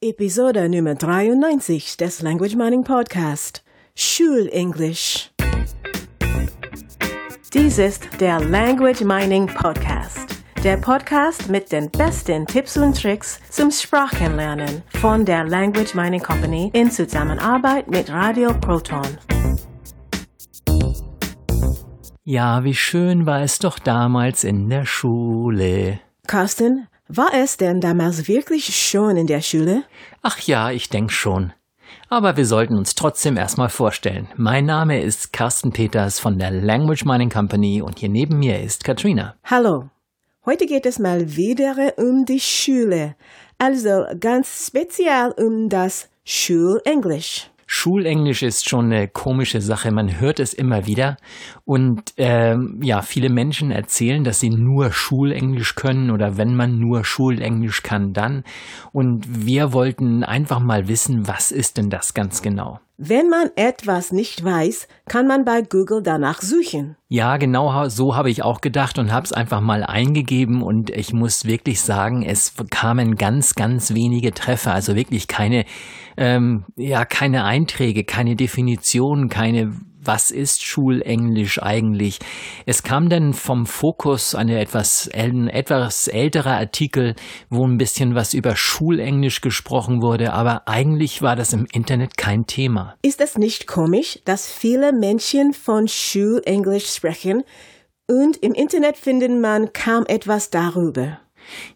Episode Nummer 93 des Language Mining Podcast. Schulenglisch. Dies ist der Language Mining Podcast. Der Podcast mit den besten Tipps und Tricks zum Sprachenlernen von der Language Mining Company in Zusammenarbeit mit Radio Proton. Ja, wie schön war es doch damals in der Schule. Carsten, war es denn damals wirklich schon in der Schule? Ach ja, ich denk schon. Aber wir sollten uns trotzdem erstmal vorstellen. Mein Name ist Carsten Peters von der Language Mining Company und hier neben mir ist Katrina. Hallo. Heute geht es mal wieder um die Schule. Also ganz speziell um das Schulenglisch. Schulenglisch ist schon eine komische Sache. Man hört es immer wieder. Und ähm, ja, viele Menschen erzählen, dass sie nur Schulenglisch können oder wenn man nur Schulenglisch kann, dann. Und wir wollten einfach mal wissen, was ist denn das ganz genau? Wenn man etwas nicht weiß, kann man bei Google danach suchen. Ja, genau so habe ich auch gedacht und habe es einfach mal eingegeben und ich muss wirklich sagen, es kamen ganz, ganz wenige Treffer, also wirklich keine, ähm, ja, keine Einträge, keine Definitionen, keine was ist Schulenglisch eigentlich? Es kam dann vom Fokus eine etwas, ein etwas älterer Artikel, wo ein bisschen was über Schulenglisch gesprochen wurde, aber eigentlich war das im Internet kein Thema. Ist es nicht komisch, dass viele Menschen von Schulenglisch sprechen und im Internet findet man kaum etwas darüber?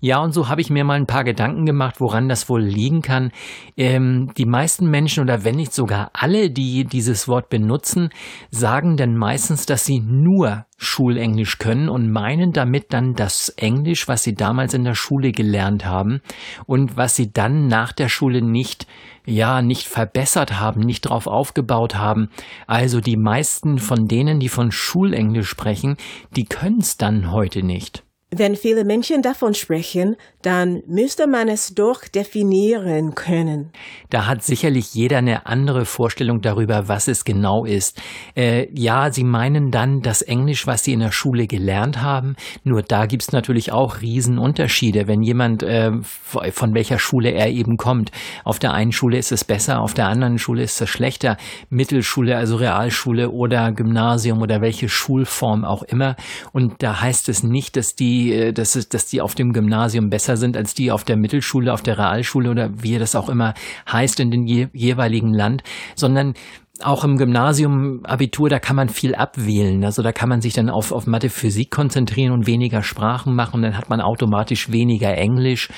Ja, und so habe ich mir mal ein paar Gedanken gemacht, woran das wohl liegen kann. Ähm, die meisten Menschen oder wenn nicht sogar alle, die dieses Wort benutzen, sagen dann meistens, dass sie nur Schulenglisch können und meinen damit dann das Englisch, was sie damals in der Schule gelernt haben und was sie dann nach der Schule nicht ja, nicht verbessert haben, nicht drauf aufgebaut haben. Also die meisten von denen, die von Schulenglisch sprechen, die können es dann heute nicht. Wenn viele Menschen davon sprechen, dann müsste man es doch definieren können. Da hat sicherlich jeder eine andere Vorstellung darüber, was es genau ist. Äh, ja, Sie meinen dann das Englisch, was Sie in der Schule gelernt haben. Nur da gibt's natürlich auch Riesenunterschiede, wenn jemand äh, von welcher Schule er eben kommt. Auf der einen Schule ist es besser, auf der anderen Schule ist es schlechter. Mittelschule, also Realschule oder Gymnasium oder welche Schulform auch immer. Und da heißt es nicht, dass die die, äh, dass, dass die auf dem Gymnasium besser sind als die auf der Mittelschule, auf der Realschule oder wie das auch immer heißt in dem je, jeweiligen Land, sondern auch im Gymnasium, Abitur, da kann man viel abwählen. Also da kann man sich dann auf, auf Mathe, Physik konzentrieren und weniger Sprachen machen. Dann hat man automatisch weniger Englisch.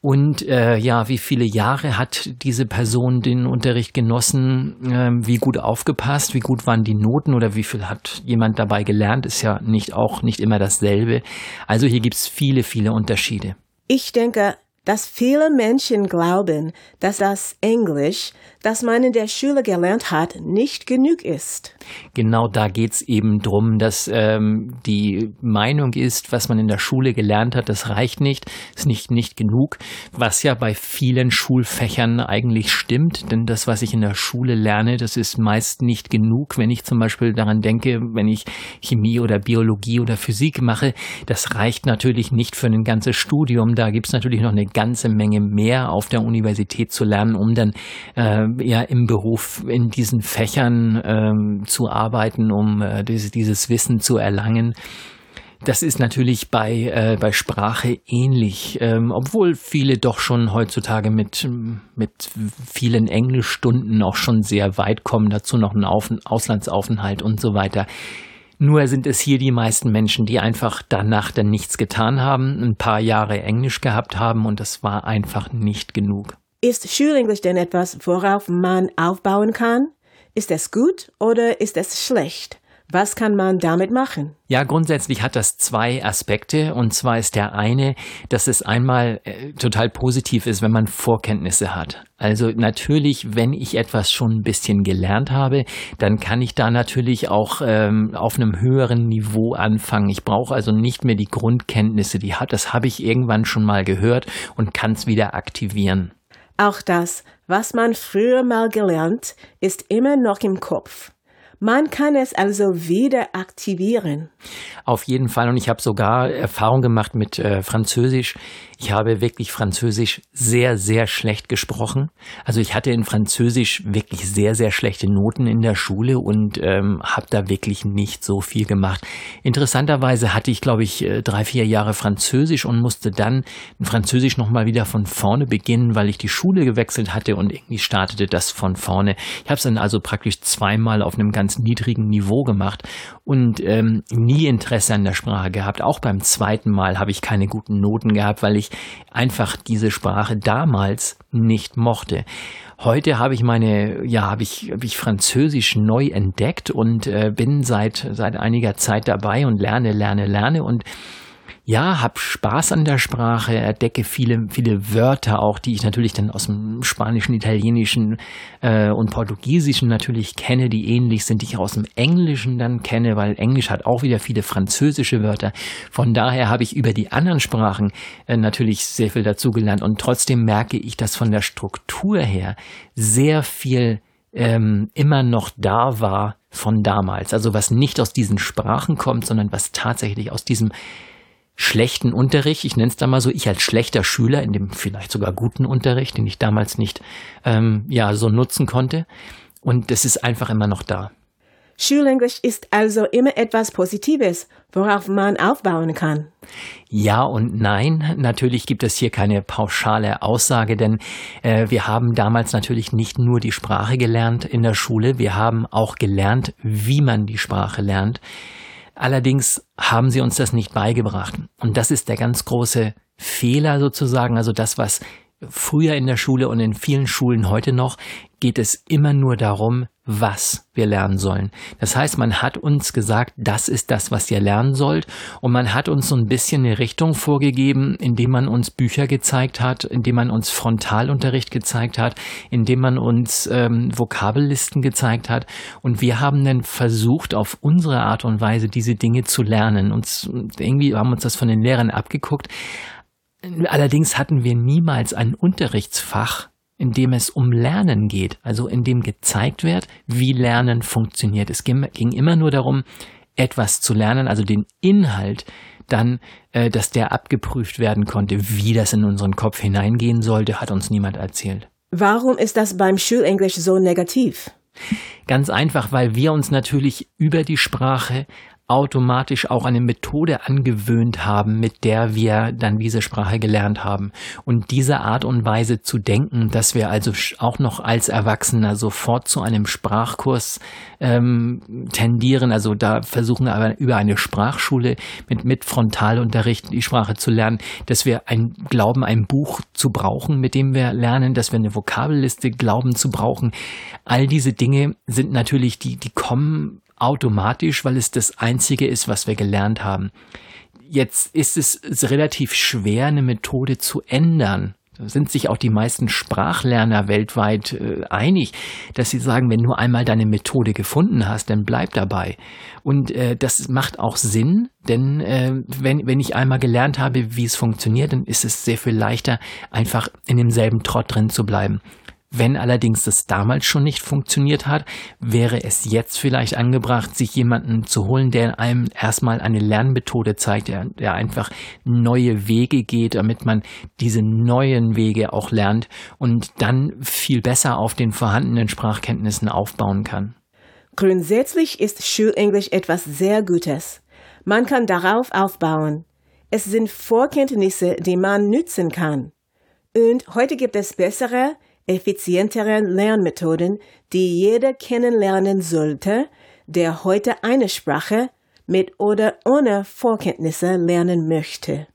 Und äh, ja, wie viele Jahre hat diese Person den Unterricht genossen? Äh, wie gut aufgepasst? Wie gut waren die Noten? Oder wie viel hat jemand dabei gelernt? Ist ja nicht auch nicht immer dasselbe. Also hier gibt's viele, viele Unterschiede. Ich denke, dass viele Menschen glauben, dass das Englisch, das man in der Schule gelernt hat, nicht genug ist. Genau da geht's eben drum, dass ähm, die Meinung ist, was man in der Schule gelernt hat, das reicht nicht, ist nicht nicht genug, was ja bei vielen Schulfächern eigentlich stimmt, denn das, was ich in der Schule lerne, das ist meist nicht genug. Wenn ich zum Beispiel daran denke, wenn ich Chemie oder Biologie oder Physik mache, das reicht natürlich nicht für ein ganzes Studium. Da gibt's natürlich noch eine ganze Menge mehr auf der Universität zu lernen, um dann äh, ja im Beruf in diesen Fächern äh, zu arbeiten, um äh, dieses, dieses Wissen zu erlangen. Das ist natürlich bei, äh, bei Sprache ähnlich, ähm, obwohl viele doch schon heutzutage mit, mit vielen Englischstunden auch schon sehr weit kommen, dazu noch ein Auf Auslandsaufenthalt und so weiter. Nur sind es hier die meisten Menschen, die einfach danach dann nichts getan haben, ein paar Jahre Englisch gehabt haben und das war einfach nicht genug. Ist Schulenglisch denn etwas, worauf man aufbauen kann? Ist es gut oder ist es schlecht? Was kann man damit machen? Ja, grundsätzlich hat das zwei Aspekte. Und zwar ist der eine, dass es einmal äh, total positiv ist, wenn man Vorkenntnisse hat. Also natürlich, wenn ich etwas schon ein bisschen gelernt habe, dann kann ich da natürlich auch ähm, auf einem höheren Niveau anfangen. Ich brauche also nicht mehr die Grundkenntnisse, die hat, das habe ich irgendwann schon mal gehört und kann es wieder aktivieren. Auch das, was man früher mal gelernt, ist immer noch im Kopf. Man kann es also wieder aktivieren. Auf jeden Fall. Und ich habe sogar Erfahrung gemacht mit äh, Französisch. Ich habe wirklich Französisch sehr, sehr schlecht gesprochen. Also ich hatte in Französisch wirklich sehr, sehr schlechte Noten in der Schule und ähm, habe da wirklich nicht so viel gemacht. Interessanterweise hatte ich, glaube ich, äh, drei, vier Jahre Französisch und musste dann in Französisch nochmal wieder von vorne beginnen, weil ich die Schule gewechselt hatte und irgendwie startete das von vorne. Ich habe es dann also praktisch zweimal auf einem ganz niedrigen Niveau gemacht und ähm, nie Interesse an der Sprache gehabt. Auch beim zweiten Mal habe ich keine guten Noten gehabt, weil ich einfach diese Sprache damals nicht mochte. Heute habe ich meine, ja, habe ich, habe ich Französisch neu entdeckt und äh, bin seit seit einiger Zeit dabei und lerne, lerne, lerne und ja, hab Spaß an der Sprache, entdecke viele, viele Wörter auch, die ich natürlich dann aus dem Spanischen, Italienischen äh, und Portugiesischen natürlich kenne, die ähnlich sind, die ich aus dem Englischen dann kenne, weil Englisch hat auch wieder viele französische Wörter. Von daher habe ich über die anderen Sprachen äh, natürlich sehr viel dazugelernt und trotzdem merke ich, dass von der Struktur her sehr viel ähm, immer noch da war von damals. Also was nicht aus diesen Sprachen kommt, sondern was tatsächlich aus diesem schlechten Unterricht, ich nenne es da mal so, ich als schlechter Schüler in dem vielleicht sogar guten Unterricht, den ich damals nicht ähm, ja so nutzen konnte. Und das ist einfach immer noch da. Schulenglisch ist also immer etwas Positives, worauf man aufbauen kann. Ja und nein. Natürlich gibt es hier keine pauschale Aussage, denn äh, wir haben damals natürlich nicht nur die Sprache gelernt in der Schule, wir haben auch gelernt, wie man die Sprache lernt. Allerdings haben sie uns das nicht beigebracht. Und das ist der ganz große Fehler sozusagen, also das, was früher in der Schule und in vielen Schulen heute noch geht es immer nur darum, was wir lernen sollen. Das heißt, man hat uns gesagt, das ist das, was ihr lernen sollt. Und man hat uns so ein bisschen eine Richtung vorgegeben, indem man uns Bücher gezeigt hat, indem man uns Frontalunterricht gezeigt hat, indem man uns ähm, Vokabellisten gezeigt hat. Und wir haben dann versucht, auf unsere Art und Weise diese Dinge zu lernen. Und irgendwie haben uns das von den Lehrern abgeguckt. Allerdings hatten wir niemals ein Unterrichtsfach, in dem es um Lernen geht, also in dem gezeigt wird, wie Lernen funktioniert. Es ging, immer nur darum, etwas zu lernen, also den Inhalt dann, äh, dass der abgeprüft werden konnte, wie das in unseren Kopf hineingehen sollte, hat uns niemand erzählt. Warum ist das beim Schulenglisch so negativ? Ganz einfach, weil wir uns natürlich über die Sprache automatisch auch eine Methode angewöhnt haben, mit der wir dann diese Sprache gelernt haben. Und diese Art und Weise zu denken, dass wir also auch noch als Erwachsener sofort zu einem Sprachkurs ähm, tendieren, also da versuchen aber über eine Sprachschule mit, mit Frontalunterricht die Sprache zu lernen, dass wir ein glauben, ein Buch zu brauchen, mit dem wir lernen, dass wir eine Vokabelliste glauben zu brauchen. All diese Dinge sind natürlich, die, die kommen automatisch, weil es das Einzige ist, was wir gelernt haben. Jetzt ist es relativ schwer, eine Methode zu ändern. Da sind sich auch die meisten Sprachlerner weltweit äh, einig, dass sie sagen, wenn du einmal deine Methode gefunden hast, dann bleib dabei. Und äh, das macht auch Sinn, denn äh, wenn, wenn ich einmal gelernt habe, wie es funktioniert, dann ist es sehr viel leichter, einfach in demselben Trott drin zu bleiben. Wenn allerdings das damals schon nicht funktioniert hat, wäre es jetzt vielleicht angebracht, sich jemanden zu holen, der einem erstmal eine Lernmethode zeigt, der, der einfach neue Wege geht, damit man diese neuen Wege auch lernt und dann viel besser auf den vorhandenen Sprachkenntnissen aufbauen kann. Grundsätzlich ist Schulenglisch etwas sehr Gutes. Man kann darauf aufbauen. Es sind Vorkenntnisse, die man nützen kann. Und heute gibt es bessere, effizienteren Lernmethoden, die jeder kennenlernen sollte, der heute eine Sprache mit oder ohne Vorkenntnisse lernen möchte.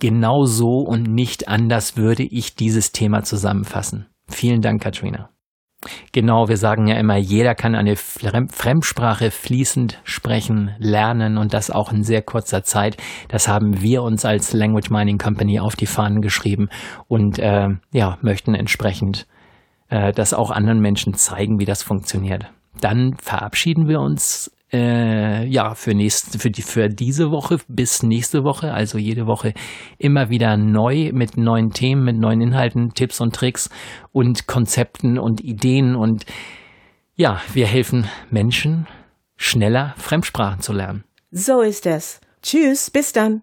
Genau so und nicht anders würde ich dieses Thema zusammenfassen. Vielen Dank, Katrina. Genau, wir sagen ja immer, jeder kann eine Fremdsprache fließend sprechen, lernen und das auch in sehr kurzer Zeit. Das haben wir uns als Language Mining Company auf die Fahnen geschrieben und äh, ja, möchten entsprechend äh, das auch anderen Menschen zeigen, wie das funktioniert. Dann verabschieden wir uns äh, ja für nächste für die für diese Woche bis nächste Woche, also jede Woche immer wieder neu mit neuen Themen, mit neuen Inhalten, Tipps und Tricks und Konzepten und Ideen und ja, wir helfen Menschen schneller Fremdsprachen zu lernen. So ist es. Tschüss, bis dann.